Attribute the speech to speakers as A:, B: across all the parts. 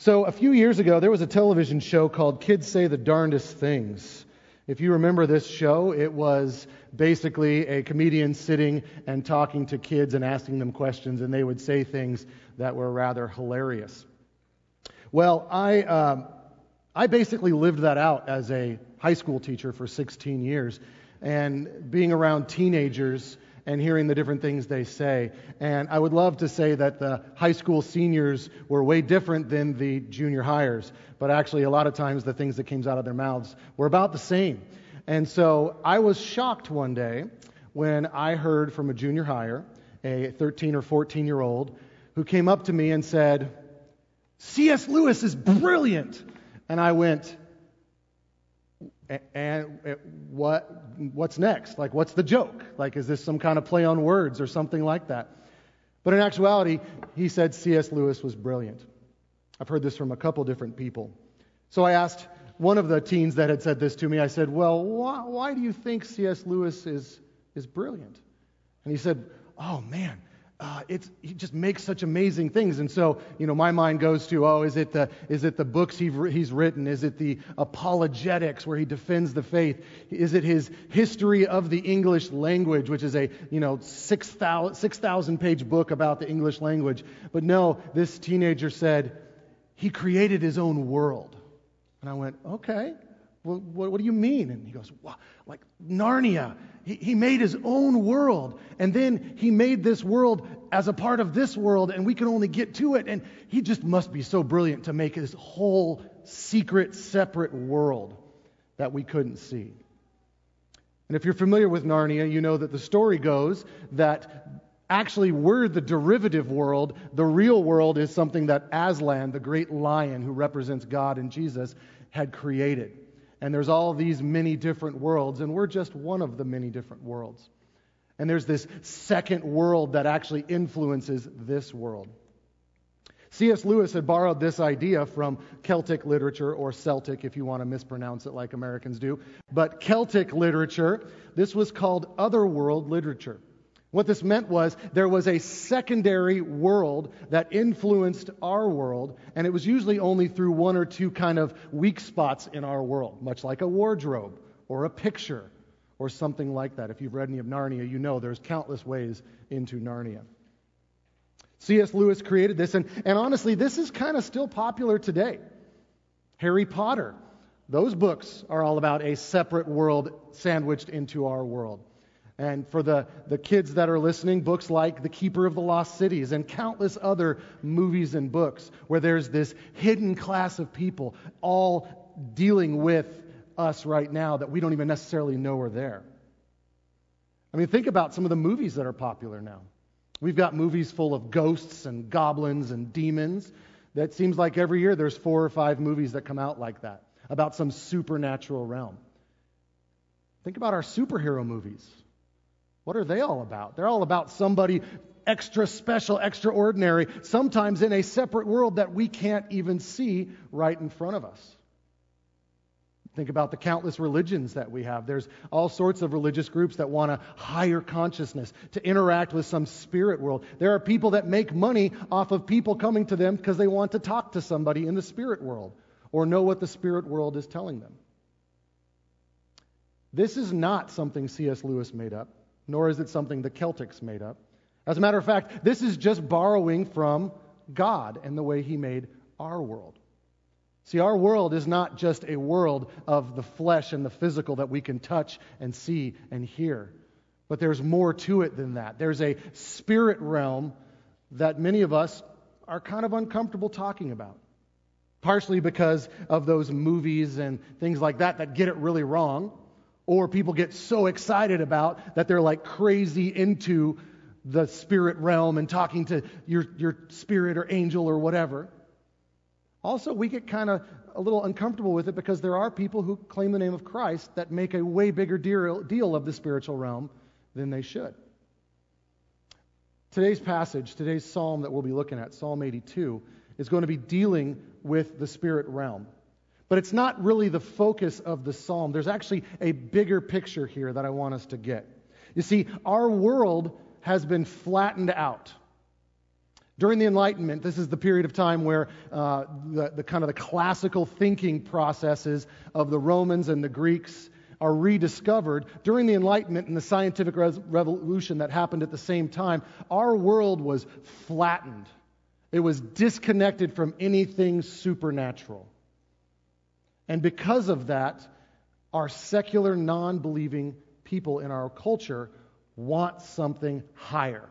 A: So, a few years ago, there was a television show called Kids Say the Darndest Things. If you remember this show, it was basically a comedian sitting and talking to kids and asking them questions, and they would say things that were rather hilarious. Well, I, um, I basically lived that out as a high school teacher for 16 years, and being around teenagers and hearing the different things they say. And I would love to say that the high school seniors were way different than the junior hires, but actually, a lot of times the things that came out of their mouths were about the same. And so I was shocked one day when I heard from a junior hire, a 13 or 14 year old, who came up to me and said, C.S. Lewis is brilliant. And I went, and what what's next? Like what's the joke? Like is this some kind of play on words or something like that? But in actuality he said cs lewis was brilliant. I've heard this from a couple different people. So i asked one of the teens that had said this to me i said well why, why do you think cs lewis is is brilliant? And he said oh man uh, it's, he just makes such amazing things. And so, you know, my mind goes to, oh, is it the, is it the books he, he's written? Is it the apologetics where he defends the faith? Is it his history of the English language, which is a, you know, 6,000 6, page book about the English language? But no, this teenager said, he created his own world. And I went, okay, well, what, what do you mean? And he goes, like Narnia. He, he made his own world. And then he made this world as a part of this world, and we can only get to it. And he just must be so brilliant to make this whole secret, separate world that we couldn't see. And if you're familiar with Narnia, you know that the story goes that actually we're the derivative world. The real world is something that Aslan, the great lion who represents God and Jesus, had created and there's all these many different worlds, and we're just one of the many different worlds. And there's this second world that actually influences this world. C.S. Lewis had borrowed this idea from Celtic literature, or Celtic if you want to mispronounce it like Americans do. But Celtic literature, this was called otherworld literature. What this meant was there was a secondary world that influenced our world, and it was usually only through one or two kind of weak spots in our world, much like a wardrobe or a picture or something like that. If you've read any of Narnia, you know there's countless ways into Narnia. C.S. Lewis created this, and, and honestly, this is kind of still popular today. Harry Potter, those books are all about a separate world sandwiched into our world. And for the, the kids that are listening, books like The Keeper of the Lost Cities and countless other movies and books where there's this hidden class of people all dealing with us right now that we don't even necessarily know are there. I mean, think about some of the movies that are popular now. We've got movies full of ghosts and goblins and demons. That seems like every year there's four or five movies that come out like that about some supernatural realm. Think about our superhero movies. What are they all about? They're all about somebody extra special, extraordinary, sometimes in a separate world that we can't even see right in front of us. Think about the countless religions that we have. There's all sorts of religious groups that want a higher consciousness, to interact with some spirit world. There are people that make money off of people coming to them because they want to talk to somebody in the spirit world or know what the spirit world is telling them. This is not something C.S. Lewis made up nor is it something the Celtics made up. As a matter of fact, this is just borrowing from God and the way He made our world. See, our world is not just a world of the flesh and the physical that we can touch and see and hear, but there's more to it than that. There's a spirit realm that many of us are kind of uncomfortable talking about. Partially because of those movies and things like that that get it really wrong or people get so excited about that they're like crazy into the spirit realm and talking to your, your spirit or angel or whatever. Also, we get kind of a little uncomfortable with it because there are people who claim the name of Christ that make a way bigger deal, deal of the spiritual realm than they should. Today's passage, today's psalm that we'll be looking at, Psalm 82, is going to be dealing with the spirit realm. But it's not really the focus of the psalm. There's actually a bigger picture here that I want us to get. You see, our world has been flattened out. During the Enlightenment, this is the period of time where uh, the, the kind of the classical thinking processes of the Romans and the Greeks are rediscovered. During the Enlightenment and the scientific revolution that happened at the same time, our world was flattened. It was disconnected from anything supernatural. And because of that, our secular, non believing people in our culture want something higher.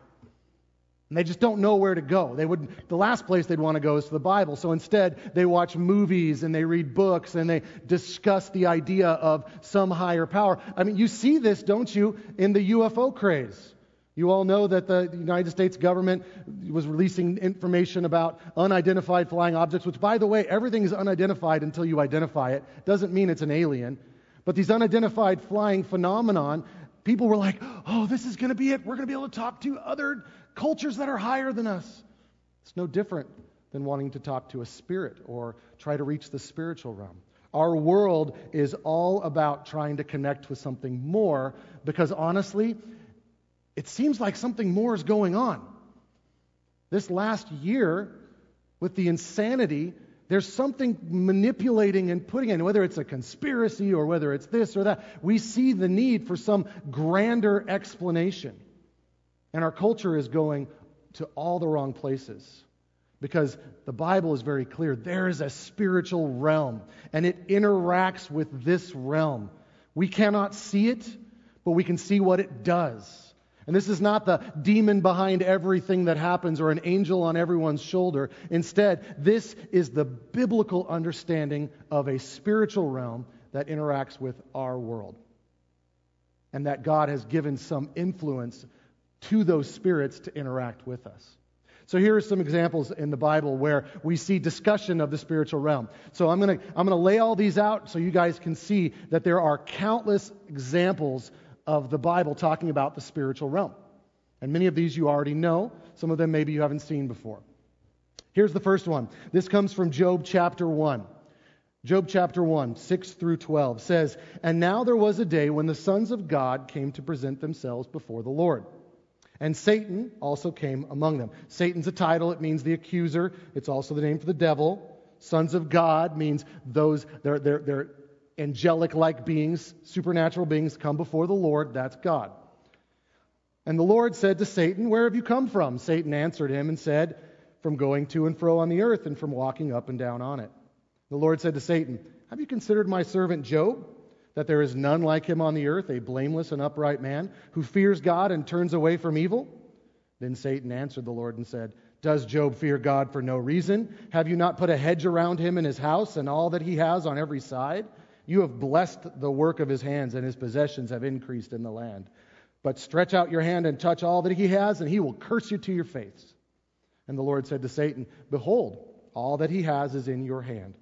A: And they just don't know where to go. They would the last place they'd want to go is to the Bible. So instead, they watch movies and they read books and they discuss the idea of some higher power. I mean, you see this, don't you, in the UFO craze. You all know that the United States government was releasing information about unidentified flying objects, which, by the way, everything is unidentified until you identify it. Doesn't mean it's an alien. But these unidentified flying phenomenon, people were like, oh, this is going to be it. We're going to be able to talk to other cultures that are higher than us. It's no different than wanting to talk to a spirit or try to reach the spiritual realm. Our world is all about trying to connect with something more because honestly, it seems like something more is going on. This last year, with the insanity, there's something manipulating and putting in, whether it's a conspiracy or whether it's this or that. We see the need for some grander explanation. And our culture is going to all the wrong places because the Bible is very clear. There is a spiritual realm, and it interacts with this realm. We cannot see it, but we can see what it does. And this is not the demon behind everything that happens or an angel on everyone's shoulder. Instead, this is the biblical understanding of a spiritual realm that interacts with our world. And that God has given some influence to those spirits to interact with us. So here are some examples in the Bible where we see discussion of the spiritual realm. So I'm going to I'm going to lay all these out so you guys can see that there are countless examples of the Bible talking about the spiritual realm. And many of these you already know, some of them maybe you haven't seen before. Here's the first one. This comes from Job chapter 1. Job chapter 1, 6 through 12 says, And now there was a day when the sons of God came to present themselves before the Lord. And Satan also came among them. Satan's a title, it means the accuser. It's also the name for the devil. Sons of God means those, they're, they're, they're angelic like beings, supernatural beings come before the Lord. That's God. And the Lord said to Satan, Where have you come from? Satan answered him and said, From going to and fro on the earth and from walking up and down on it. The Lord said to Satan, Have you considered my servant Job? that there is none like him on the earth, a blameless and upright man, who fears God and turns away from evil? Then Satan answered the Lord and said, Does Job fear God for no reason? Have you not put a hedge around him and his house and all that he has on every side? You have blessed the work of his hands, and his possessions have increased in the land. But stretch out your hand and touch all that he has, and he will curse you to your face. And the Lord said to Satan, Behold, all that he has is in your hand.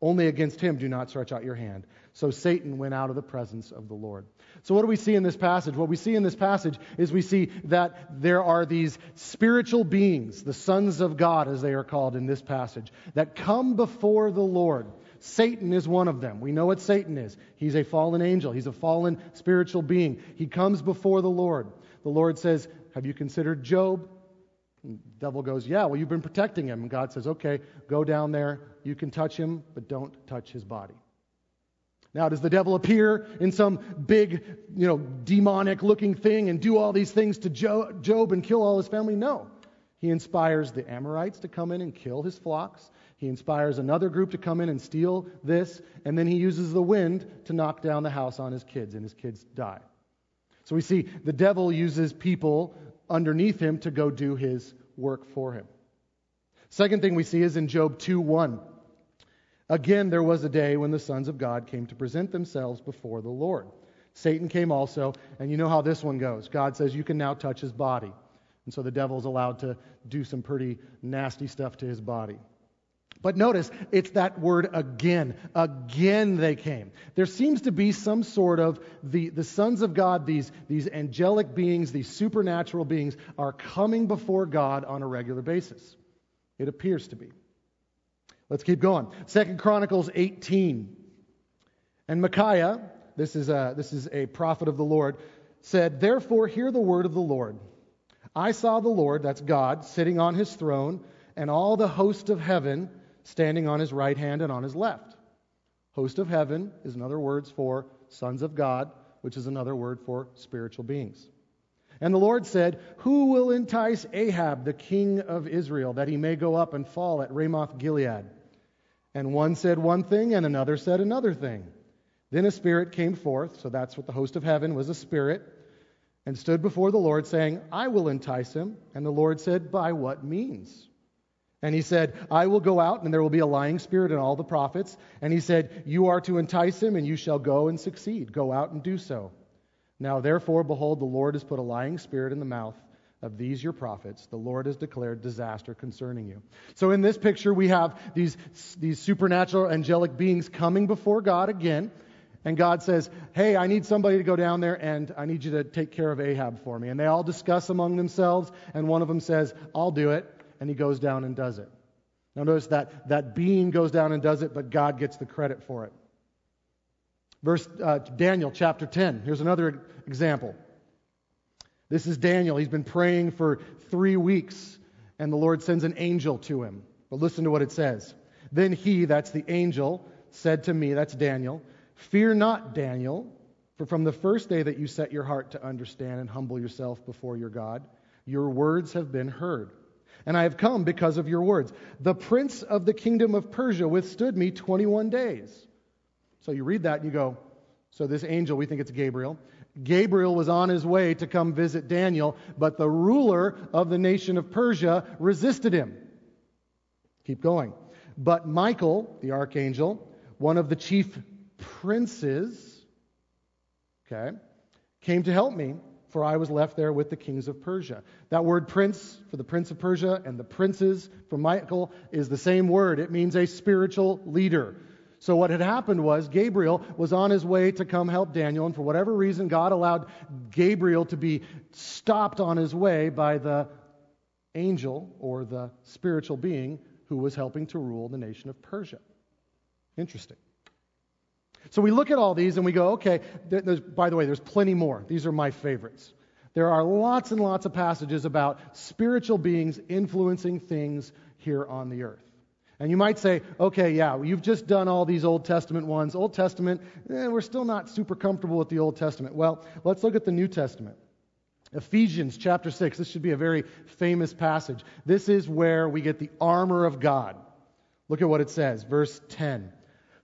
A: Only against him do not stretch out your hand. So Satan went out of the presence of the Lord. So, what do we see in this passage? What we see in this passage is we see that there are these spiritual beings, the sons of God, as they are called in this passage, that come before the Lord. Satan is one of them. We know what Satan is. He's a fallen angel, he's a fallen spiritual being. He comes before the Lord. The Lord says, Have you considered Job? The devil goes, Yeah, well, you've been protecting him. And God says, Okay, go down there. You can touch him, but don't touch his body. Now, does the devil appear in some big, you know, demonic looking thing and do all these things to Job and kill all his family? No. He inspires the Amorites to come in and kill his flocks. He inspires another group to come in and steal this, and then he uses the wind to knock down the house on his kids, and his kids die. So we see the devil uses people underneath him to go do his work for him. Second thing we see is in Job 2 1. Again, there was a day when the sons of God came to present themselves before the Lord. Satan came also, and you know how this one goes. God says, You can now touch his body. And so the devil's allowed to do some pretty nasty stuff to his body. But notice, it's that word again. Again they came. There seems to be some sort of the, the sons of God, these, these angelic beings, these supernatural beings, are coming before God on a regular basis. It appears to be. Let's keep going. Second Chronicles 18. And Micaiah, this is, a, this is a prophet of the Lord, said, Therefore hear the word of the Lord. I saw the Lord, that's God, sitting on his throne, and all the host of heaven standing on his right hand and on his left. Host of heaven is another word for sons of God, which is another word for spiritual beings. And the Lord said, Who will entice Ahab, the king of Israel, that he may go up and fall at Ramoth Gilead? And one said one thing, and another said another thing. Then a spirit came forth, so that's what the host of heaven was a spirit, and stood before the Lord, saying, I will entice him. And the Lord said, By what means? And he said, I will go out, and there will be a lying spirit in all the prophets. And he said, You are to entice him, and you shall go and succeed. Go out and do so. Now, therefore, behold, the Lord has put a lying spirit in the mouth of these your prophets. The Lord has declared disaster concerning you. So, in this picture, we have these, these supernatural angelic beings coming before God again. And God says, Hey, I need somebody to go down there and I need you to take care of Ahab for me. And they all discuss among themselves, and one of them says, I'll do it. And he goes down and does it. Now, notice that that being goes down and does it, but God gets the credit for it. Verse uh, Daniel chapter 10. Here's another example. This is Daniel. He's been praying for three weeks, and the Lord sends an angel to him. But listen to what it says. Then he, that's the angel, said to me, that's Daniel, Fear not, Daniel, for from the first day that you set your heart to understand and humble yourself before your God, your words have been heard. And I have come because of your words. The prince of the kingdom of Persia withstood me 21 days. So you read that and you go, so this angel, we think it's Gabriel. Gabriel was on his way to come visit Daniel, but the ruler of the nation of Persia resisted him. Keep going. But Michael, the archangel, one of the chief princes, okay, came to help me, for I was left there with the kings of Persia. That word prince for the prince of Persia and the princes for Michael is the same word. It means a spiritual leader. So, what had happened was Gabriel was on his way to come help Daniel, and for whatever reason, God allowed Gabriel to be stopped on his way by the angel or the spiritual being who was helping to rule the nation of Persia. Interesting. So we look at all these and we go, okay, by the way, there's plenty more. These are my favorites. There are lots and lots of passages about spiritual beings influencing things here on the earth. And you might say, okay, yeah, you've just done all these Old Testament ones. Old Testament, eh, we're still not super comfortable with the Old Testament. Well, let's look at the New Testament. Ephesians chapter 6. This should be a very famous passage. This is where we get the armor of God. Look at what it says, verse 10.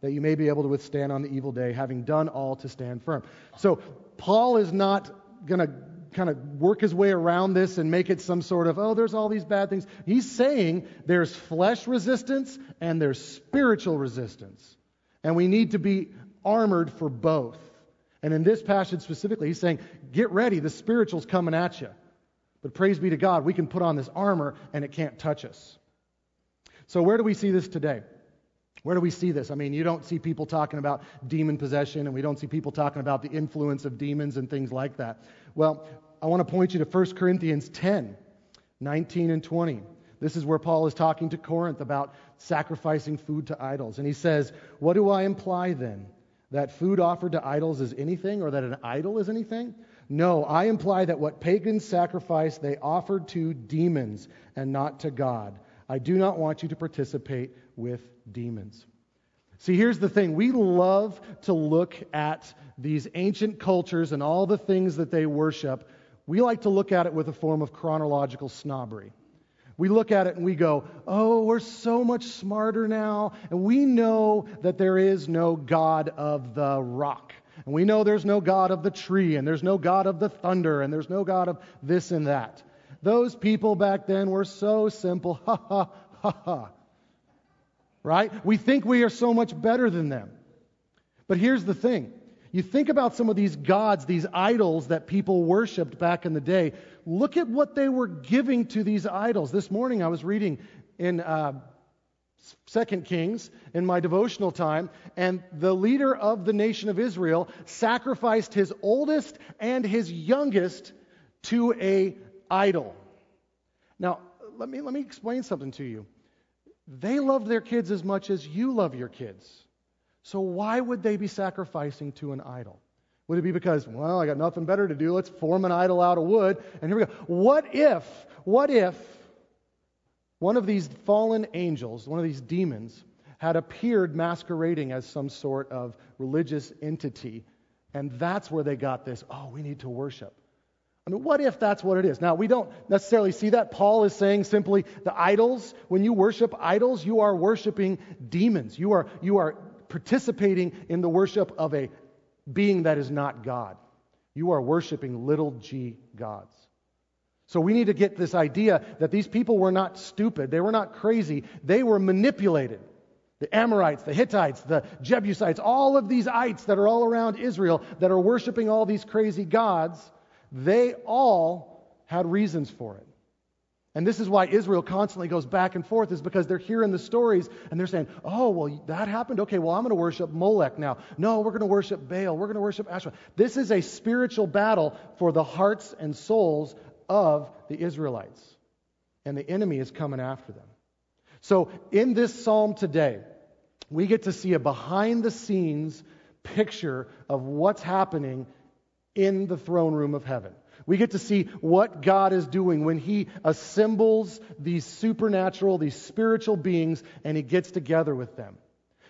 A: that you may be able to withstand on the evil day, having done all to stand firm. So, Paul is not going to kind of work his way around this and make it some sort of, oh, there's all these bad things. He's saying there's flesh resistance and there's spiritual resistance. And we need to be armored for both. And in this passage specifically, he's saying, get ready, the spiritual's coming at you. But praise be to God, we can put on this armor and it can't touch us. So, where do we see this today? Where do we see this? I mean, you don't see people talking about demon possession, and we don't see people talking about the influence of demons and things like that. Well, I want to point you to 1 Corinthians 10 19 and 20. This is where Paul is talking to Corinth about sacrificing food to idols. And he says, What do I imply then? That food offered to idols is anything, or that an idol is anything? No, I imply that what pagans sacrificed, they offered to demons and not to God. I do not want you to participate with demons. See, here's the thing. We love to look at these ancient cultures and all the things that they worship. We like to look at it with a form of chronological snobbery. We look at it and we go, oh, we're so much smarter now, and we know that there is no God of the rock. And we know there's no God of the tree, and there's no God of the thunder, and there's no God of this and that. Those people back then were so simple. Ha ha ha ha. Right? We think we are so much better than them. But here's the thing You think about some of these gods, these idols that people worshiped back in the day. Look at what they were giving to these idols. This morning I was reading in uh, Second Kings in my devotional time, and the leader of the nation of Israel sacrificed his oldest and his youngest to a idol. Now, let me let me explain something to you. They love their kids as much as you love your kids. So why would they be sacrificing to an idol? Would it be because, well, I got nothing better to do, let's form an idol out of wood, and here we go. What if, what if one of these fallen angels, one of these demons, had appeared masquerading as some sort of religious entity, and that's where they got this, oh, we need to worship. I mean, what if that's what it is? Now, we don't necessarily see that. Paul is saying simply the idols, when you worship idols, you are worshiping demons. You are, you are participating in the worship of a being that is not God. You are worshiping little g gods. So we need to get this idea that these people were not stupid, they were not crazy, they were manipulated. The Amorites, the Hittites, the Jebusites, all of these ites that are all around Israel that are worshiping all these crazy gods, they all had reasons for it. And this is why Israel constantly goes back and forth, is because they're hearing the stories and they're saying, oh, well, that happened? Okay, well, I'm going to worship Molech now. No, we're going to worship Baal. We're going to worship Asherah. This is a spiritual battle for the hearts and souls of the Israelites. And the enemy is coming after them. So in this psalm today, we get to see a behind the scenes picture of what's happening in the throne room of heaven. We get to see what God is doing when He assembles these supernatural, these spiritual beings, and He gets together with them.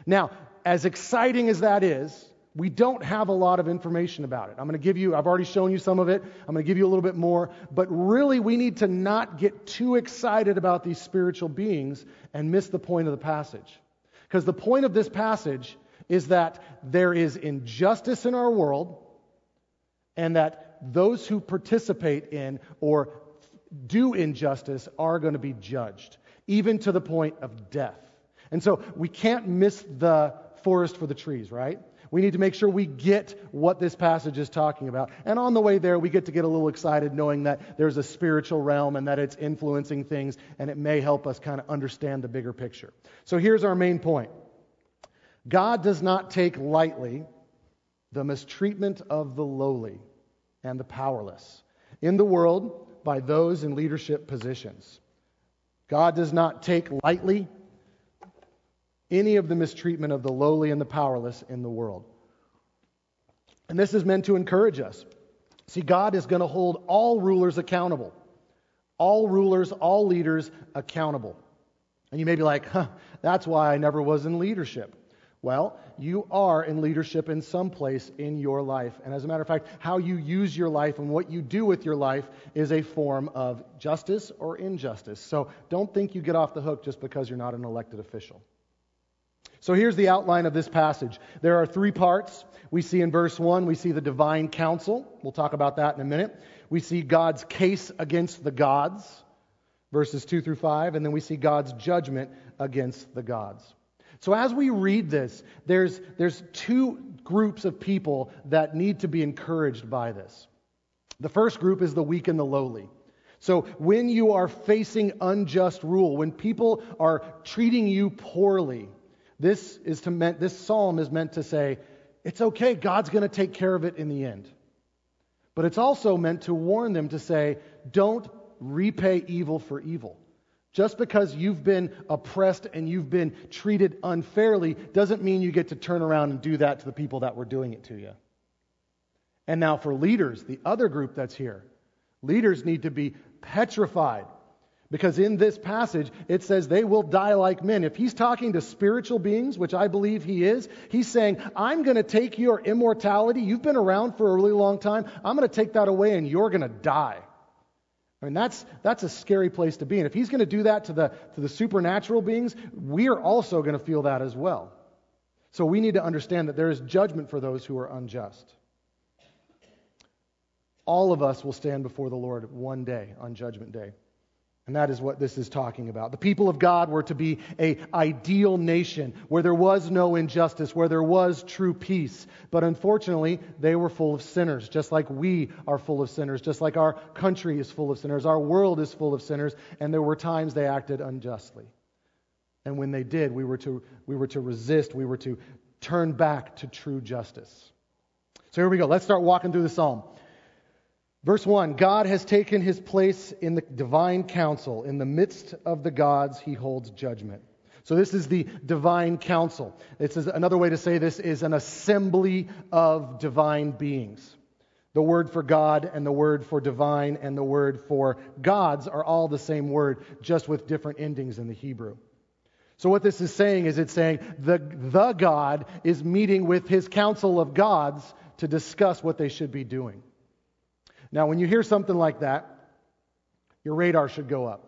A: Now, as exciting as that is, we don't have a lot of information about it. I'm going to give you, I've already shown you some of it. I'm going to give you a little bit more. But really, we need to not get too excited about these spiritual beings and miss the point of the passage. Because the point of this passage is that there is injustice in our world and that those who participate in or do injustice are going to be judged, even to the point of death. And so we can't miss the forest for the trees, right? We need to make sure we get what this passage is talking about. And on the way there, we get to get a little excited knowing that there's a spiritual realm and that it's influencing things, and it may help us kind of understand the bigger picture. So here's our main point God does not take lightly the mistreatment of the lowly and the powerless in the world by those in leadership positions. God does not take lightly any of the mistreatment of the lowly and the powerless in the world. And this is meant to encourage us. See, God is going to hold all rulers accountable. All rulers, all leaders accountable. And you may be like, huh, that's why I never was in leadership. Well, you are in leadership in some place in your life. And as a matter of fact, how you use your life and what you do with your life is a form of justice or injustice. So don't think you get off the hook just because you're not an elected official. So here's the outline of this passage. There are three parts. We see in verse 1, we see the divine council. We'll talk about that in a minute. We see God's case against the gods, verses 2 through 5. And then we see God's judgment against the gods. So as we read this, there's, there's two groups of people that need to be encouraged by this. The first group is the weak and the lowly. So when you are facing unjust rule, when people are treating you poorly, this is to meant, this psalm is meant to say, it's okay, God's going to take care of it in the end. But it's also meant to warn them to say, don't repay evil for evil. Just because you've been oppressed and you've been treated unfairly doesn't mean you get to turn around and do that to the people that were doing it to you. And now for leaders, the other group that's here, leaders need to be petrified. Because in this passage, it says they will die like men. If he's talking to spiritual beings, which I believe he is, he's saying, I'm going to take your immortality. You've been around for a really long time. I'm going to take that away and you're going to die. I mean, that's, that's a scary place to be. And if he's going to do that to the, to the supernatural beings, we're also going to feel that as well. So we need to understand that there is judgment for those who are unjust. All of us will stand before the Lord one day on Judgment Day. And that is what this is talking about. The people of God were to be a ideal nation where there was no injustice, where there was true peace. But unfortunately, they were full of sinners, just like we are full of sinners, just like our country is full of sinners, our world is full of sinners, and there were times they acted unjustly. And when they did, we were to, we were to resist, we were to turn back to true justice. So here we go. Let's start walking through the psalm. Verse 1 God has taken his place in the divine council. In the midst of the gods, he holds judgment. So, this is the divine council. This is another way to say this is an assembly of divine beings. The word for God and the word for divine and the word for gods are all the same word, just with different endings in the Hebrew. So, what this is saying is it's saying the, the God is meeting with his council of gods to discuss what they should be doing. Now, when you hear something like that, your radar should go up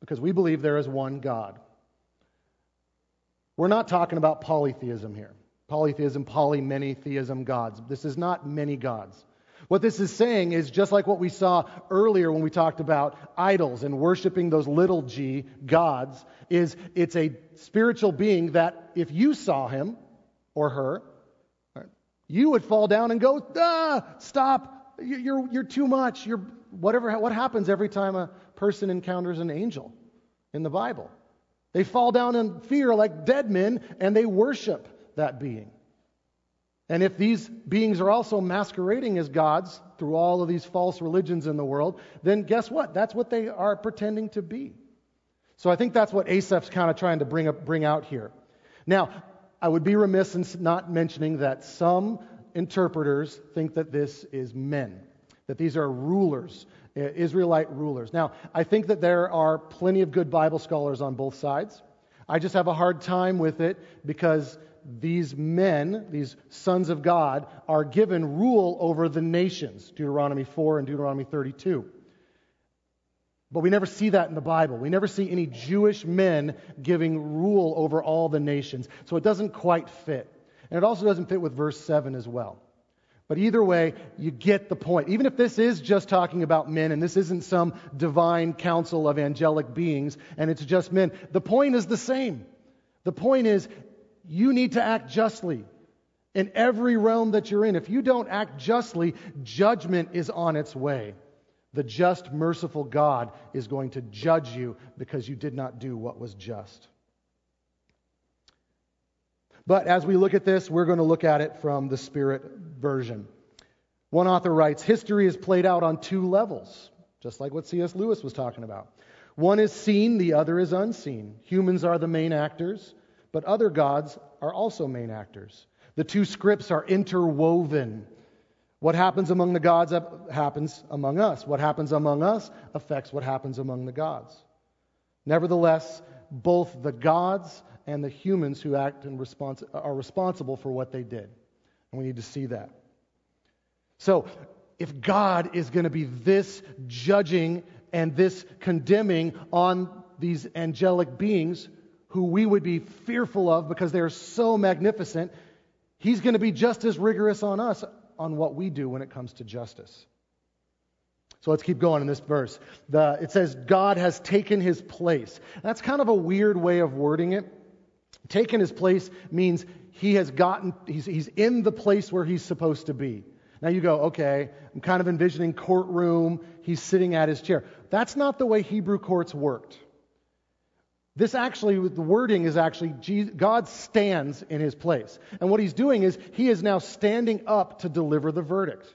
A: because we believe there is one God. We're not talking about polytheism here. Polytheism, poly, many theism gods. This is not many gods. What this is saying is just like what we saw earlier when we talked about idols and worshiping those little g gods, is it's a spiritual being that if you saw him or her, you would fall down and go, ah, stop, you're, you're too much. You're whatever. What happens every time a person encounters an angel in the Bible? They fall down in fear like dead men and they worship that being. And if these beings are also masquerading as gods through all of these false religions in the world, then guess what? That's what they are pretending to be. So I think that's what Asaph's kind of trying to bring up, bring out here. Now, I would be remiss in not mentioning that some interpreters think that this is men, that these are rulers, uh, Israelite rulers. Now, I think that there are plenty of good Bible scholars on both sides. I just have a hard time with it because these men, these sons of God, are given rule over the nations, Deuteronomy 4 and Deuteronomy 32. But we never see that in the Bible. We never see any Jewish men giving rule over all the nations. So it doesn't quite fit. And it also doesn't fit with verse 7 as well. But either way, you get the point. Even if this is just talking about men and this isn't some divine council of angelic beings and it's just men, the point is the same. The point is you need to act justly in every realm that you're in. If you don't act justly, judgment is on its way. The just, merciful God is going to judge you because you did not do what was just. But as we look at this, we're going to look at it from the Spirit version. One author writes History is played out on two levels, just like what C.S. Lewis was talking about. One is seen, the other is unseen. Humans are the main actors, but other gods are also main actors. The two scripts are interwoven. What happens among the gods happens among us. What happens among us affects what happens among the gods. Nevertheless, both the gods and the humans who act and respons- are responsible for what they did. And we need to see that. So, if God is going to be this judging and this condemning on these angelic beings who we would be fearful of because they are so magnificent, He's going to be just as rigorous on us on what we do when it comes to justice. So let's keep going in this verse. The, it says, God has taken his place. That's kind of a weird way of wording it. Taken his place means he has gotten, he's, he's in the place where he's supposed to be. Now you go, okay, I'm kind of envisioning courtroom, he's sitting at his chair. That's not the way Hebrew courts worked. This actually, the wording is actually God stands in his place. And what he's doing is he is now standing up to deliver the verdict.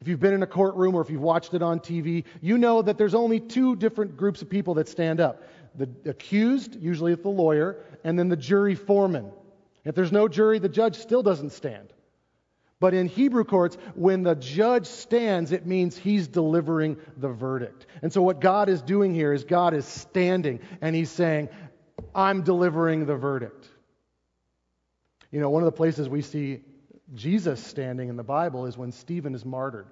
A: If you've been in a courtroom or if you've watched it on TV, you know that there's only two different groups of people that stand up the accused, usually it's the lawyer, and then the jury foreman. If there's no jury, the judge still doesn't stand. But in Hebrew courts, when the judge stands, it means he's delivering the verdict. And so, what God is doing here is God is standing and he's saying, I'm delivering the verdict. You know, one of the places we see Jesus standing in the Bible is when Stephen is martyred.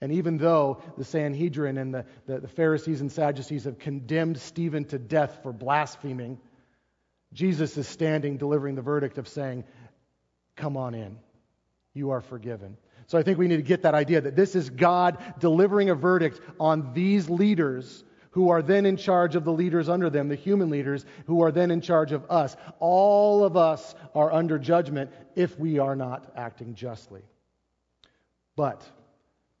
A: And even though the Sanhedrin and the, the, the, Pharisees and Sadducees have condemned Stephen to death for blaspheming, Jesus is standing delivering the verdict of saying, Come on in. You are forgiven. So I think we need to get that idea that this is God delivering a verdict on these leaders who are then in charge of the leaders under them, the human leaders, who are then in charge of us. All of us are under judgment if we are not acting justly. But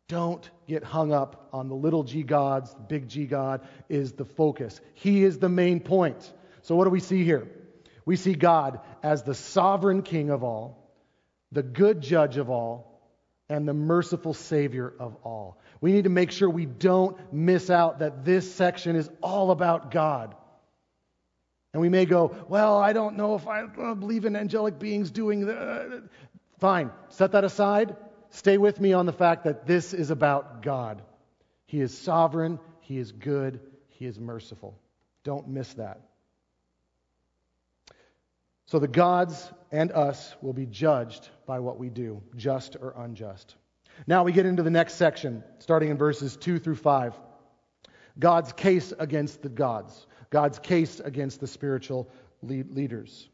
A: don't get hung up on the little g gods. The big G God is the focus. He is the main point. So, what do we see here? We see God as the sovereign king of all, the good judge of all, and the merciful savior of all. We need to make sure we don't miss out that this section is all about God. And we may go, well, I don't know if I uh, believe in angelic beings doing that. Uh, fine, set that aside. Stay with me on the fact that this is about God. He is sovereign, He is good, He is merciful. Don't miss that. So the gods and us will be judged by what we do, just or unjust. Now we get into the next section, starting in verses 2 through 5. God's case against the gods, God's case against the spiritual lead leaders.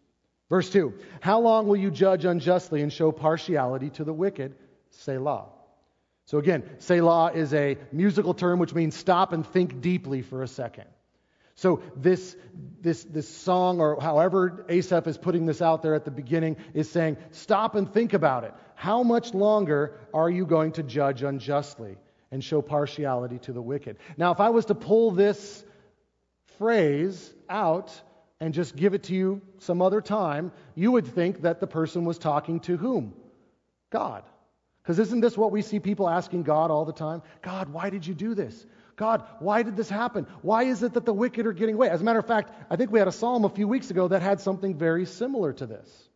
A: Verse 2 How long will you judge unjustly and show partiality to the wicked? Selah. So again, Selah is a musical term which means stop and think deeply for a second. So this, this, this song, or however Asaph is putting this out there at the beginning, is saying, stop and think about it. How much longer are you going to judge unjustly and show partiality to the wicked? Now, if I was to pull this phrase out and just give it to you some other time, you would think that the person was talking to whom? God. Because isn't this what we see people asking God all the time? God, why did you do this? God, why did this happen? Why is it that the wicked are getting away? As a matter of fact, I think we had a psalm a few weeks ago that had something very similar to this.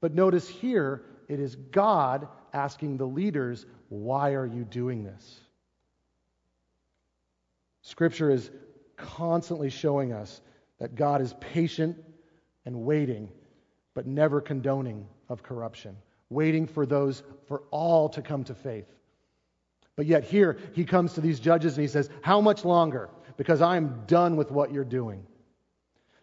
A: But notice here, it is God asking the leaders, Why are you doing this? Scripture is constantly showing us that God is patient and waiting, but never condoning of corruption, waiting for those, for all to come to faith. But yet here he comes to these judges and he says, How much longer? Because I am done with what you're doing.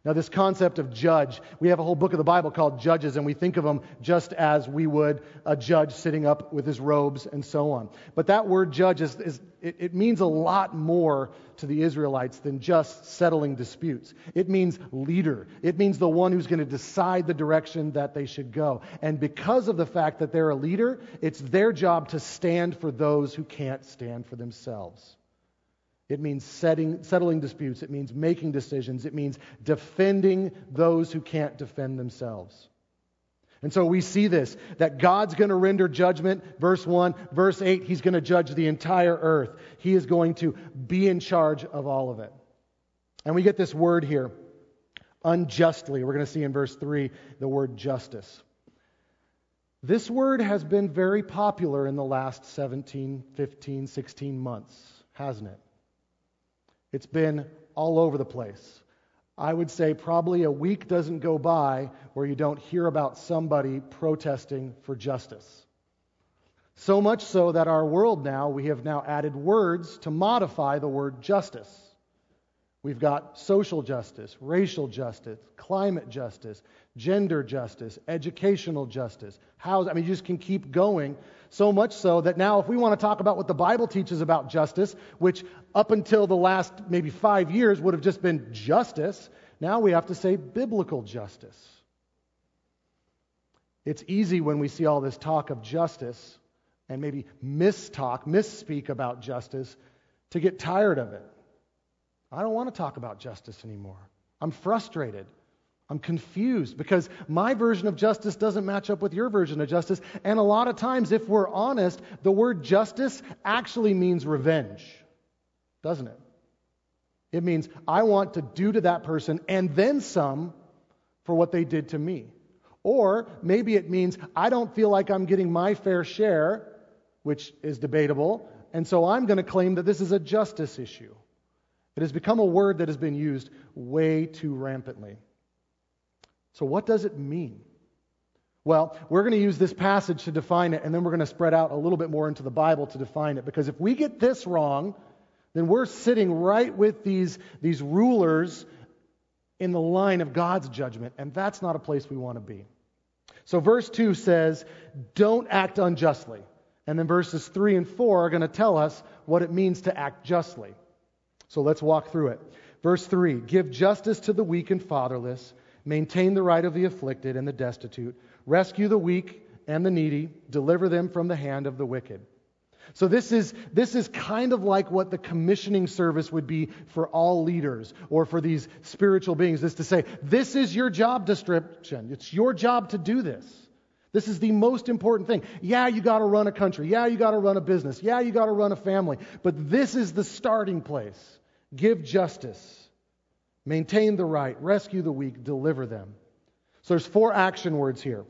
A: Now, this concept of judge, we have a whole book of the Bible called Judges, and we think of them just as we would a judge sitting up with his robes and so on. But that word judge is, is it, it means a lot more to the Israelites than just settling disputes. It means leader. It means the one who's going to decide the direction that they should go. And because of the fact that they're a leader, it's their job to stand for those who can't stand for themselves. It means setting, settling disputes. It means making decisions. It means defending those who can't defend themselves. And so we see this that God's going to render judgment. Verse 1. Verse 8, He's going to judge the entire earth. He is going to be in charge of all of it. And we get this word here unjustly. We're going to see in verse 3 the word justice. This word has been very popular in the last 17, 15, 16 months, hasn't it? It's been all over the place. I would say probably a week doesn't go by where you don't hear about somebody protesting for justice. So much so that our world now, we have now added words to modify the word justice. We've got social justice, racial justice, climate justice, gender justice, educational justice. I mean, you just can keep going. So much so that now, if we want to talk about what the Bible teaches about justice, which up until the last maybe five years would have just been justice, now we have to say biblical justice. It's easy when we see all this talk of justice and maybe mistalk, misspeak about justice to get tired of it. I don't want to talk about justice anymore. I'm frustrated. I'm confused because my version of justice doesn't match up with your version of justice. And a lot of times, if we're honest, the word justice actually means revenge, doesn't it? It means I want to do to that person and then some for what they did to me. Or maybe it means I don't feel like I'm getting my fair share, which is debatable, and so I'm going to claim that this is a justice issue. It has become a word that has been used way too rampantly. So, what does it mean? Well, we're going to use this passage to define it, and then we're going to spread out a little bit more into the Bible to define it. Because if we get this wrong, then we're sitting right with these, these rulers in the line of God's judgment, and that's not a place we want to be. So, verse 2 says, Don't act unjustly. And then verses 3 and 4 are going to tell us what it means to act justly. So let's walk through it. Verse 3 Give justice to the weak and fatherless, maintain the right of the afflicted and the destitute, rescue the weak and the needy, deliver them from the hand of the wicked. So this is, this is kind of like what the commissioning service would be for all leaders or for these spiritual beings, is to say, this is your job description. It's your job to do this. This is the most important thing. Yeah, you got to run a country. Yeah, you got to run a business. Yeah, you got to run a family. But this is the starting place. Give justice, maintain the right, rescue the weak, deliver them. So there's four action words here.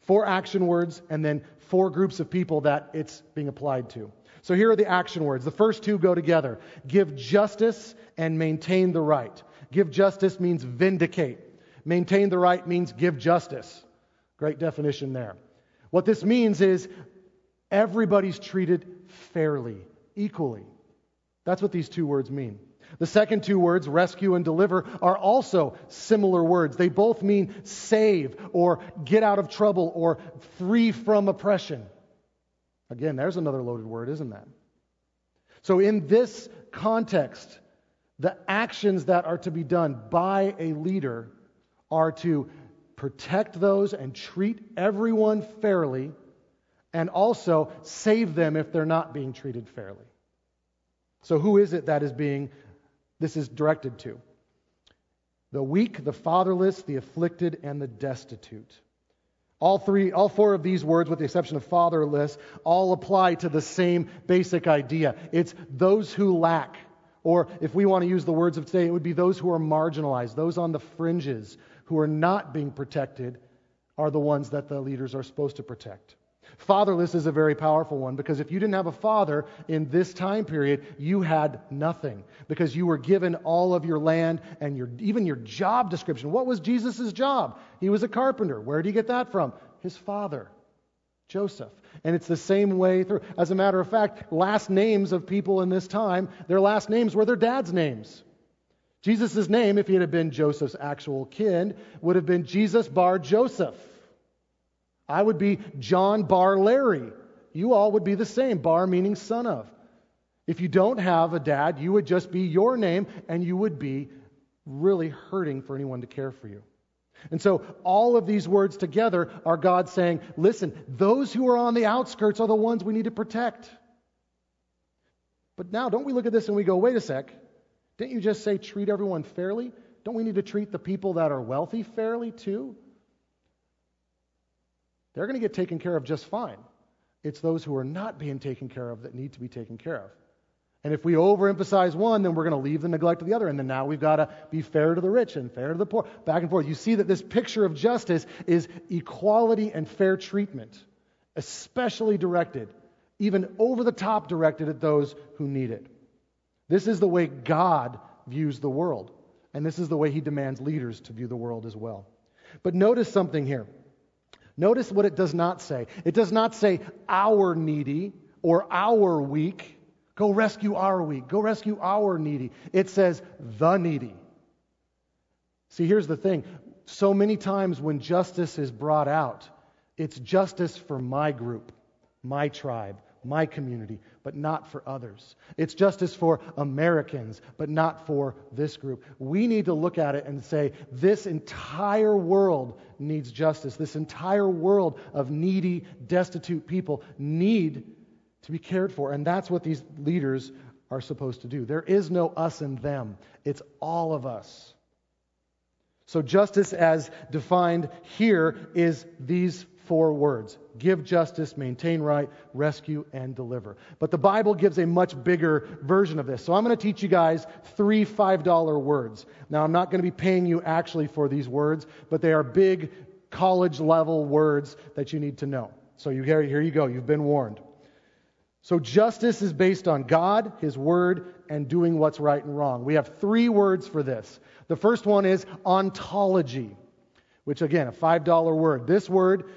A: Four action words, and then four groups of people that it's being applied to. So here are the action words. The first two go together give justice and maintain the right. Give justice means vindicate, maintain the right means give justice. Great definition there. What this means is everybody's treated fairly, equally. That's what these two words mean. The second two words, rescue and deliver, are also similar words. They both mean save or get out of trouble or free from oppression. Again, there's another loaded word, isn't that? So, in this context, the actions that are to be done by a leader are to protect those and treat everyone fairly, and also save them if they're not being treated fairly. So, who is it that is being this is directed to? The weak, the fatherless, the afflicted, and the destitute. All three, all four of these words, with the exception of fatherless, all apply to the same basic idea. It's those who lack. Or if we want to use the words of today, it would be those who are marginalized, those on the fringes, who are not being protected, are the ones that the leaders are supposed to protect. Fatherless is a very powerful one because if you didn't have a father in this time period, you had nothing because you were given all of your land and your, even your job description. What was Jesus' job? He was a carpenter. Where did he get that from? His father, Joseph. And it's the same way through. As a matter of fact, last names of people in this time, their last names were their dad's names. Jesus' name, if he had been Joseph's actual kin, would have been Jesus bar Joseph. I would be John Bar Larry. You all would be the same, bar meaning son of. If you don't have a dad, you would just be your name and you would be really hurting for anyone to care for you. And so all of these words together are God saying, listen, those who are on the outskirts are the ones we need to protect. But now, don't we look at this and we go, wait a sec, didn't you just say treat everyone fairly? Don't we need to treat the people that are wealthy fairly too? They're going to get taken care of just fine. It's those who are not being taken care of that need to be taken care of. And if we overemphasize one, then we're going to leave the neglect of the other. And then now we've got to be fair to the rich and fair to the poor, back and forth. You see that this picture of justice is equality and fair treatment, especially directed, even over the top directed at those who need it. This is the way God views the world. And this is the way he demands leaders to view the world as well. But notice something here. Notice what it does not say. It does not say our needy or our weak. Go rescue our weak. Go rescue our needy. It says the needy. See, here's the thing. So many times when justice is brought out, it's justice for my group, my tribe, my community, but not for others. It's justice for Americans, but not for this group. We need to look at it and say, this entire world needs justice. This entire world of needy, destitute people need to be cared for. And that's what these leaders are supposed to do. There is no us and them, it's all of us. So, justice as defined here is these four words give justice, maintain right, rescue, and deliver. But the Bible gives a much bigger version of this. So I'm going to teach you guys three $5 words. Now, I'm not going to be paying you actually for these words, but they are big college level words that you need to know. So you, here, here you go. You've been warned. So justice is based on God, His Word, and doing what's right and wrong. We have three words for this. The first one is ontology, which again, a $5 word. This word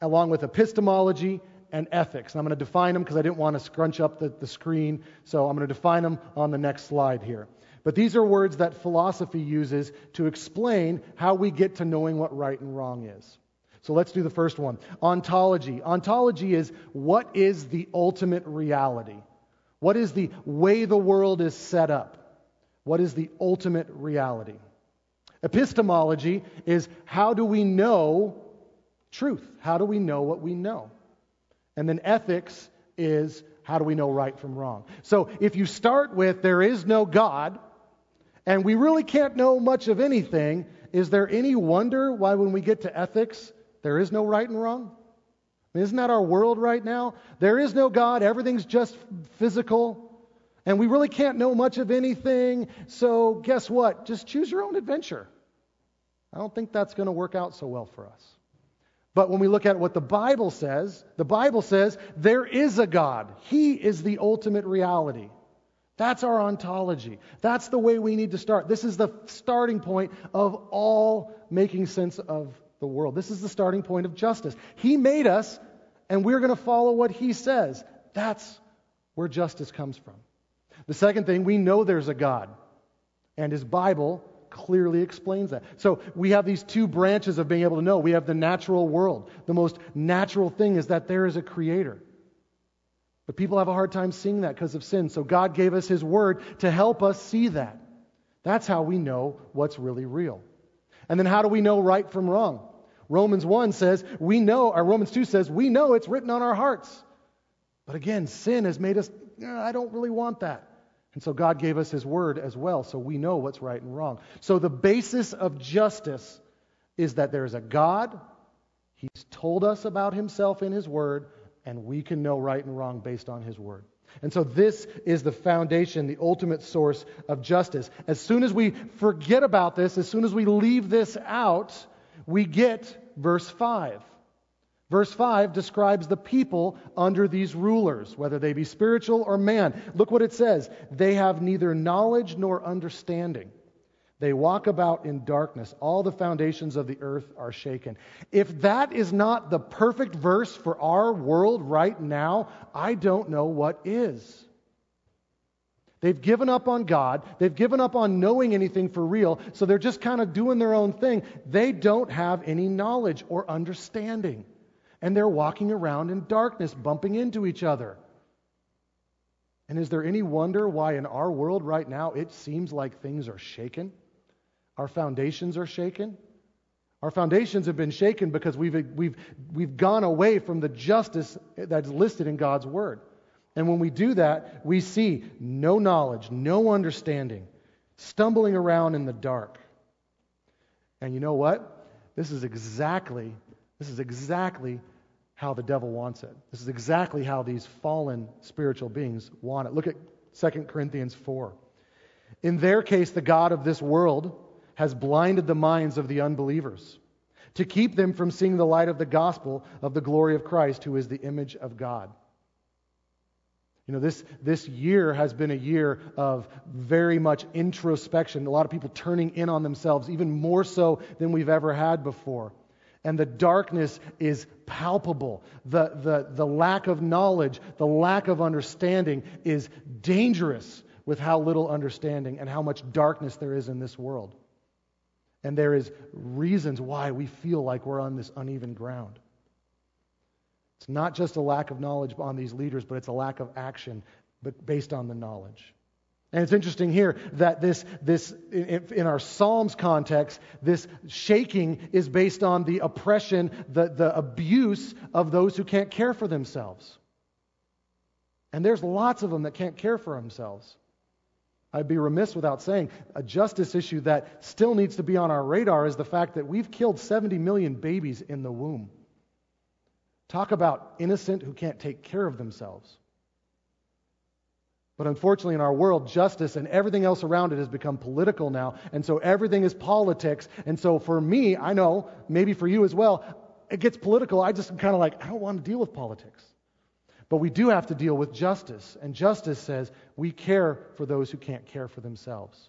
A: along with epistemology and ethics. And I'm going to define them because I didn't want to scrunch up the, the screen, so I'm going to define them on the next slide here. But these are words that philosophy uses to explain how we get to knowing what right and wrong is. So let's do the first one ontology. Ontology is what is the ultimate reality? What is the way the world is set up? What is the ultimate reality? Epistemology is how do we know truth? How do we know what we know? And then ethics is how do we know right from wrong? So if you start with there is no God, and we really can't know much of anything, is there any wonder why when we get to ethics, there is no right and wrong? Isn't that our world right now? There is no God, everything's just physical, and we really can't know much of anything, so guess what? Just choose your own adventure. I don't think that's going to work out so well for us. But when we look at what the Bible says, the Bible says there is a God. He is the ultimate reality. That's our ontology. That's the way we need to start. This is the starting point of all making sense of the world. This is the starting point of justice. He made us, and we're going to follow what He says. That's where justice comes from. The second thing, we know there's a God, and His Bible clearly explains that. So we have these two branches of being able to know. We have the natural world. The most natural thing is that there is a creator. But people have a hard time seeing that because of sin. So God gave us His Word to help us see that. That's how we know what's really real. And then how do we know right from wrong? Romans 1 says, we know, or Romans 2 says, we know it's written on our hearts. But again, sin has made us, I don't really want that. And so God gave us His Word as well, so we know what's right and wrong. So the basis of justice is that there's a God, He's told us about Himself in His Word, and we can know right and wrong based on His Word. And so this is the foundation, the ultimate source of justice. As soon as we forget about this, as soon as we leave this out, we get verse 5. Verse 5 describes the people under these rulers, whether they be spiritual or man. Look what it says they have neither knowledge nor understanding. They walk about in darkness. All the foundations of the earth are shaken. If that is not the perfect verse for our world right now, I don't know what is. They've given up on God. They've given up on knowing anything for real, so they're just kind of doing their own thing. They don't have any knowledge or understanding. And they're walking around in darkness, bumping into each other. And is there any wonder why in our world right now it seems like things are shaken? Our foundations are shaken. Our foundations have been shaken because we've, we've, we've gone away from the justice that's listed in God's Word. And when we do that, we see no knowledge, no understanding, stumbling around in the dark. And you know what? This is exactly, this is exactly how the devil wants it. This is exactly how these fallen spiritual beings want it. Look at 2 Corinthians 4. In their case, the God of this world has blinded the minds of the unbelievers to keep them from seeing the light of the gospel of the glory of Christ, who is the image of God. You know, this, this year has been a year of very much introspection, a lot of people turning in on themselves, even more so than we've ever had before. And the darkness is palpable. The, the, the lack of knowledge, the lack of understanding is dangerous with how little understanding and how much darkness there is in this world. And there is reasons why we feel like we're on this uneven ground. It's not just a lack of knowledge on these leaders, but it's a lack of action but based on the knowledge. And it's interesting here that this, this in, our Psalms context, this shaking is based on the oppression, the, the abuse of those who can't care for themselves. And there's lots of them that can't care for themselves. I'd be remiss without saying a justice issue that still needs to be on our radar is the fact that we've killed 70 million babies in the womb. Talk about innocent who can't take care of themselves. But unfortunately, in our world, justice and everything else around it has become political now. And so everything is politics. And so for me, I know, maybe for you as well, it gets political. I just kind of like, I don't want to deal with politics. But we do have to deal with justice. And justice says we care for those who can't care for themselves.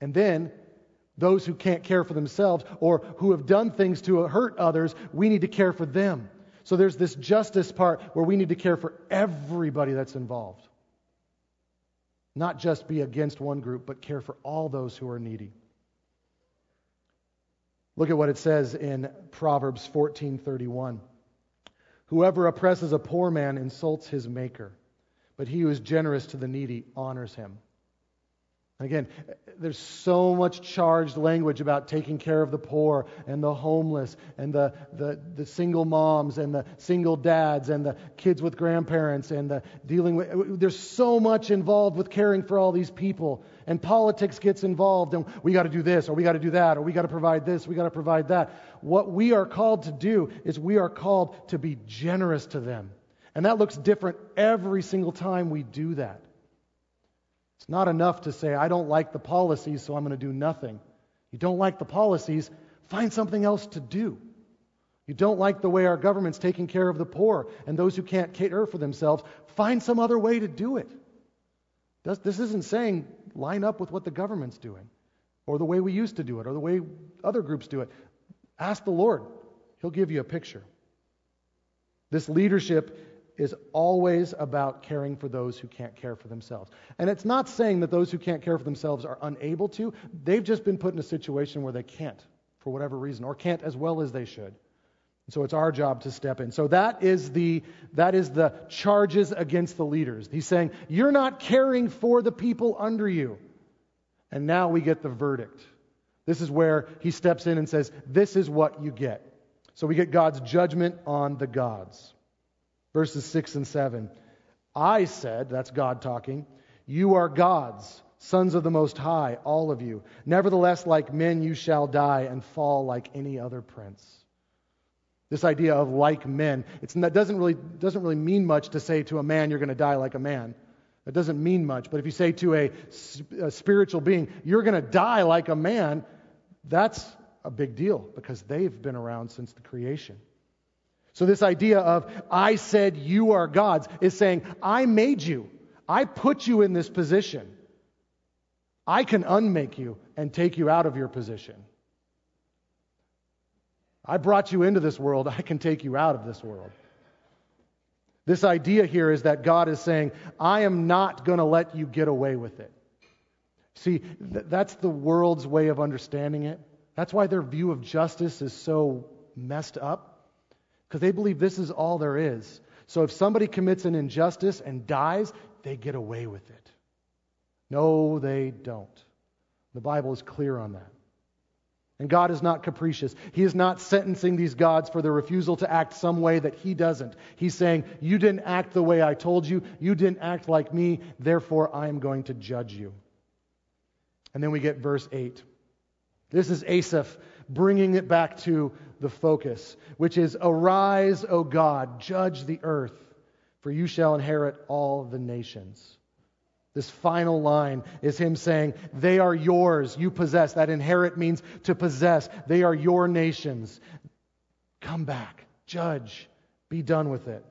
A: And then those who can't care for themselves or who have done things to hurt others, we need to care for them. So there's this justice part where we need to care for everybody that's involved. Not just be against one group, but care for all those who are needy. Look at what it says in Proverbs 14:31. Whoever oppresses a poor man insults his maker, but he who is generous to the needy honors him. Again, there's so much charged language about taking care of the poor and the homeless and the, the, the single moms and the single dads and the kids with grandparents and the dealing with. There's so much involved with caring for all these people. And politics gets involved, and we got to do this, or we got to do that, or we got to provide this, we got to provide that. What we are called to do is we are called to be generous to them. And that looks different every single time we do that. It's not enough to say, I don't like the policies, so I'm going to do nothing. You don't like the policies, find something else to do. You don't like the way our government's taking care of the poor and those who can't care for themselves, find some other way to do it. This isn't saying line up with what the government's doing or the way we used to do it or the way other groups do it. Ask the Lord, He'll give you a picture. This leadership is always about caring for those who can't care for themselves. And it's not saying that those who can't care for themselves are unable to. They've just been put in a situation where they can't for whatever reason or can't as well as they should. So it's our job to step in. So that is the that is the charges against the leaders. He's saying you're not caring for the people under you. And now we get the verdict. This is where he steps in and says, "This is what you get." So we get God's judgment on the gods verses 6 and 7. I said, that's God talking, you are gods, sons of the Most High, all of you. Nevertheless, like men, you shall die and fall like any other prince. This idea of like men, it doesn't really, doesn't really mean much to say to a man, you're going to die like a man. It doesn't mean much. But if you say to a, a spiritual being, you're going to die like a man, that's a big deal because they've been around since the creation. So, this idea of I said you are gods is saying, I made you. I put you in this position. I can unmake you and take you out of your position. I brought you into this world. I can take you out of this world. This idea here is that God is saying, I am not going to let you get away with it. See, th- that's the world's way of understanding it. That's why their view of justice is so messed up because they believe this is all there is. So if somebody commits an injustice and dies, they get away with it. No, they don't. The Bible is clear on that. And God is not capricious. He is not sentencing these gods for their refusal to act some way that He doesn't. He's saying, You didn't act the way I told you. You didn't act like me. Therefore, I am going to judge you. And then we get verse 8. This is Asaph bringing it back to the focus, which is Arise, O God, judge the earth, for you shall inherit all the nations. This final line is him saying, They are yours, you possess. That inherit means to possess. They are your nations. Come back, judge, be done with it.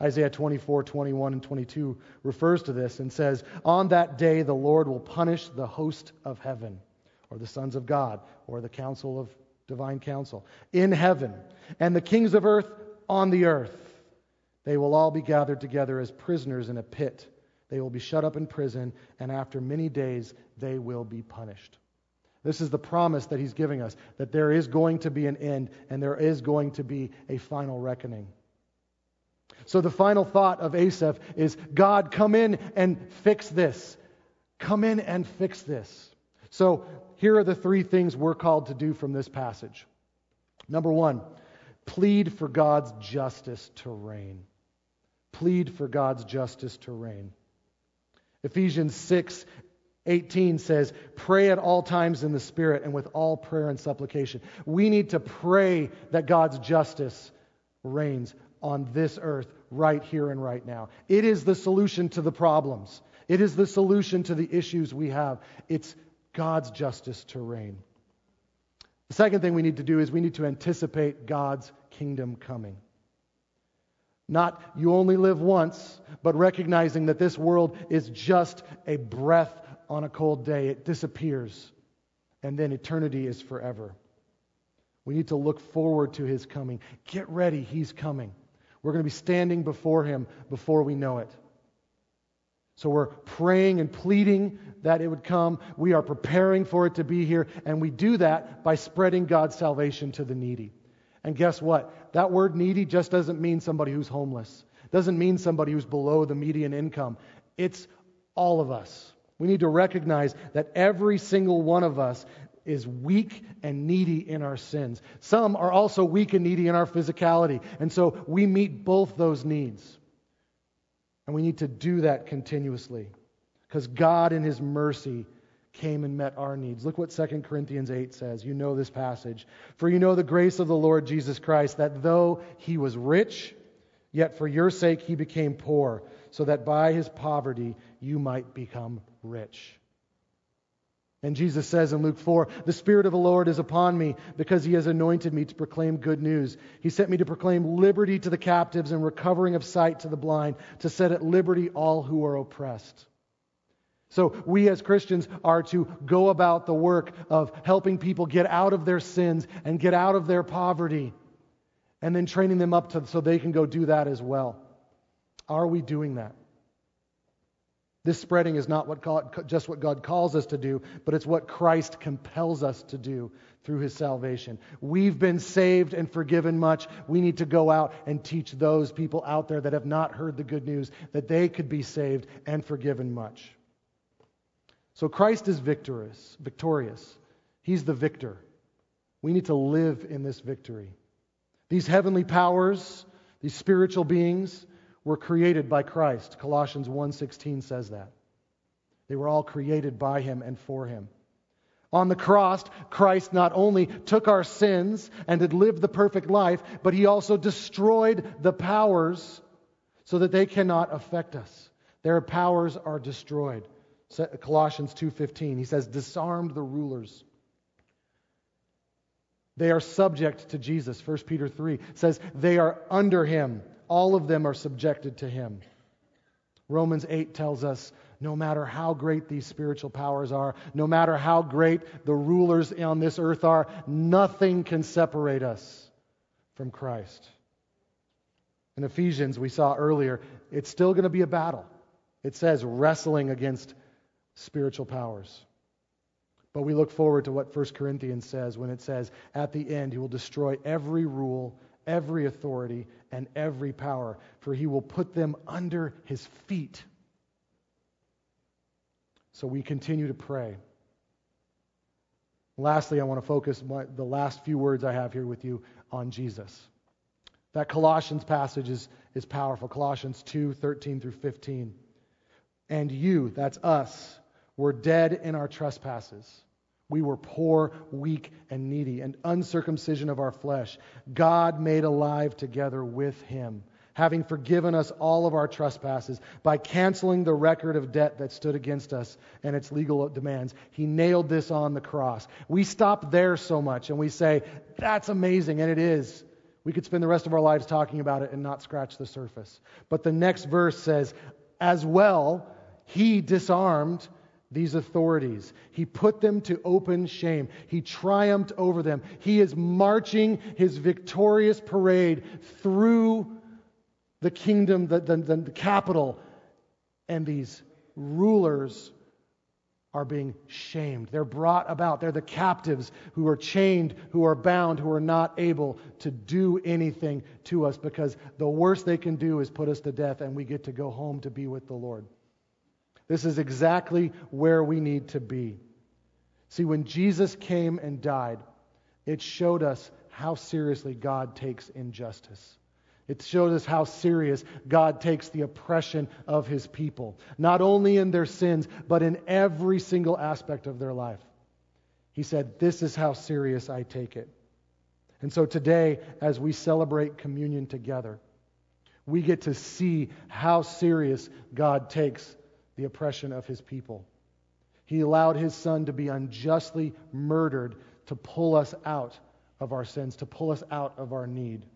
A: Isaiah 24, 21, and 22 refers to this and says, On that day the Lord will punish the host of heaven or the sons of God, or the council of divine council, in heaven, and the kings of earth on the earth. They will all be gathered together as prisoners in a pit. They will be shut up in prison, and after many days they will be punished. This is the promise that he's giving us that there is going to be an end and there is going to be a final reckoning. So, the final thought of Asaph is God, come in and fix this. Come in and fix this. So, here are the three things we're called to do from this passage. Number one, plead for God's justice to reign. Plead for God's justice to reign. Ephesians 6 18 says, Pray at all times in the Spirit and with all prayer and supplication. We need to pray that God's justice reigns on this earth right here and right now. It is the solution to the problems, it is the solution to the issues we have. It's God's justice to reign. The second thing we need to do is we need to anticipate God's kingdom coming. Not you only live once, but recognizing that this world is just a breath on a cold day. It disappears, and then eternity is forever. We need to look forward to his coming. Get ready, he's coming. We're going to be standing before him before we know it. So we're praying and pleading that it would come. We are preparing for it to be here. And we do that by spreading God's salvation to the needy. And guess what? That word needy just doesn't mean somebody who's homeless. Doesn't mean somebody who's below the median income. It's all of us. We need to recognize that every single one of us is weak and needy in our sins. Some are also weak and needy in our physicality. And so we meet both those needs. And we need to do that continuously because God, in His mercy, came and met our needs. Look what 2 Corinthians 8 says. You know this passage. For you know the grace of the Lord Jesus Christ, that though He was rich, yet for your sake He became poor, so that by His poverty you might become rich. And Jesus says in Luke 4, The Spirit of the Lord is upon me because he has anointed me to proclaim good news. He sent me to proclaim liberty to the captives and recovering of sight to the blind, to set at liberty all who are oppressed. So we as Christians are to go about the work of helping people get out of their sins and get out of their poverty and then training them up to, so they can go do that as well. Are we doing that? This spreading is not what just what God calls us to do, but it's what Christ compels us to do through his salvation. We've been saved and forgiven much. We need to go out and teach those people out there that have not heard the good news that they could be saved and forgiven much. So Christ is victorious, victorious. He's the victor. We need to live in this victory. These heavenly powers, these spiritual beings, were created by Christ. Colossians 1:16 says that. They were all created by him and for him. On the cross, Christ not only took our sins and had lived the perfect life, but he also destroyed the powers so that they cannot affect us. Their powers are destroyed. Colossians 2:15. He says disarmed the rulers. They are subject to Jesus. 1 Peter 3 says they are under him all of them are subjected to him. Romans 8 tells us no matter how great these spiritual powers are, no matter how great the rulers on this earth are, nothing can separate us from Christ. In Ephesians, we saw earlier, it's still going to be a battle. It says wrestling against spiritual powers. But we look forward to what 1 Corinthians says when it says, at the end, he will destroy every rule every authority and every power, for he will put them under his feet. So we continue to pray. Lastly, I want to focus my, the last few words I have here with you on Jesus. That Colossians passage is, is powerful. Colossians 2 13 through 15. And you, that's us, were dead in our trespasses we were poor, weak, and needy, and uncircumcision of our flesh. God made alive together with him, having forgiven us all of our trespasses by canceling the record of debt that stood against us and its legal demands. He nailed this on the cross. We stop there so much and we say, that's amazing, and it is. We could spend the rest of our lives talking about it and not scratch the surface. But the next verse says, as well, he disarmed these authorities. He put them to open shame. He triumphed over them. He is marching his victorious parade through the kingdom, the, the, the, capital, and these rulers are being shamed. They're brought about. They're the captives who are chained, who are bound, who are not able to do anything to us because the worst they can do is put us to death and we get to go home to be with the Lord. This is exactly where we need to be. See, when Jesus came and died, it showed us how seriously God takes injustice. It showed us how serious God takes the oppression of his people, not only in their sins, but in every single aspect of their life. He said, This is how serious I take it. And so today, as we celebrate communion together, we get to see how serious God takes the oppression of his people. He allowed his son to be unjustly murdered to pull us out of our sins, to pull us out of our need.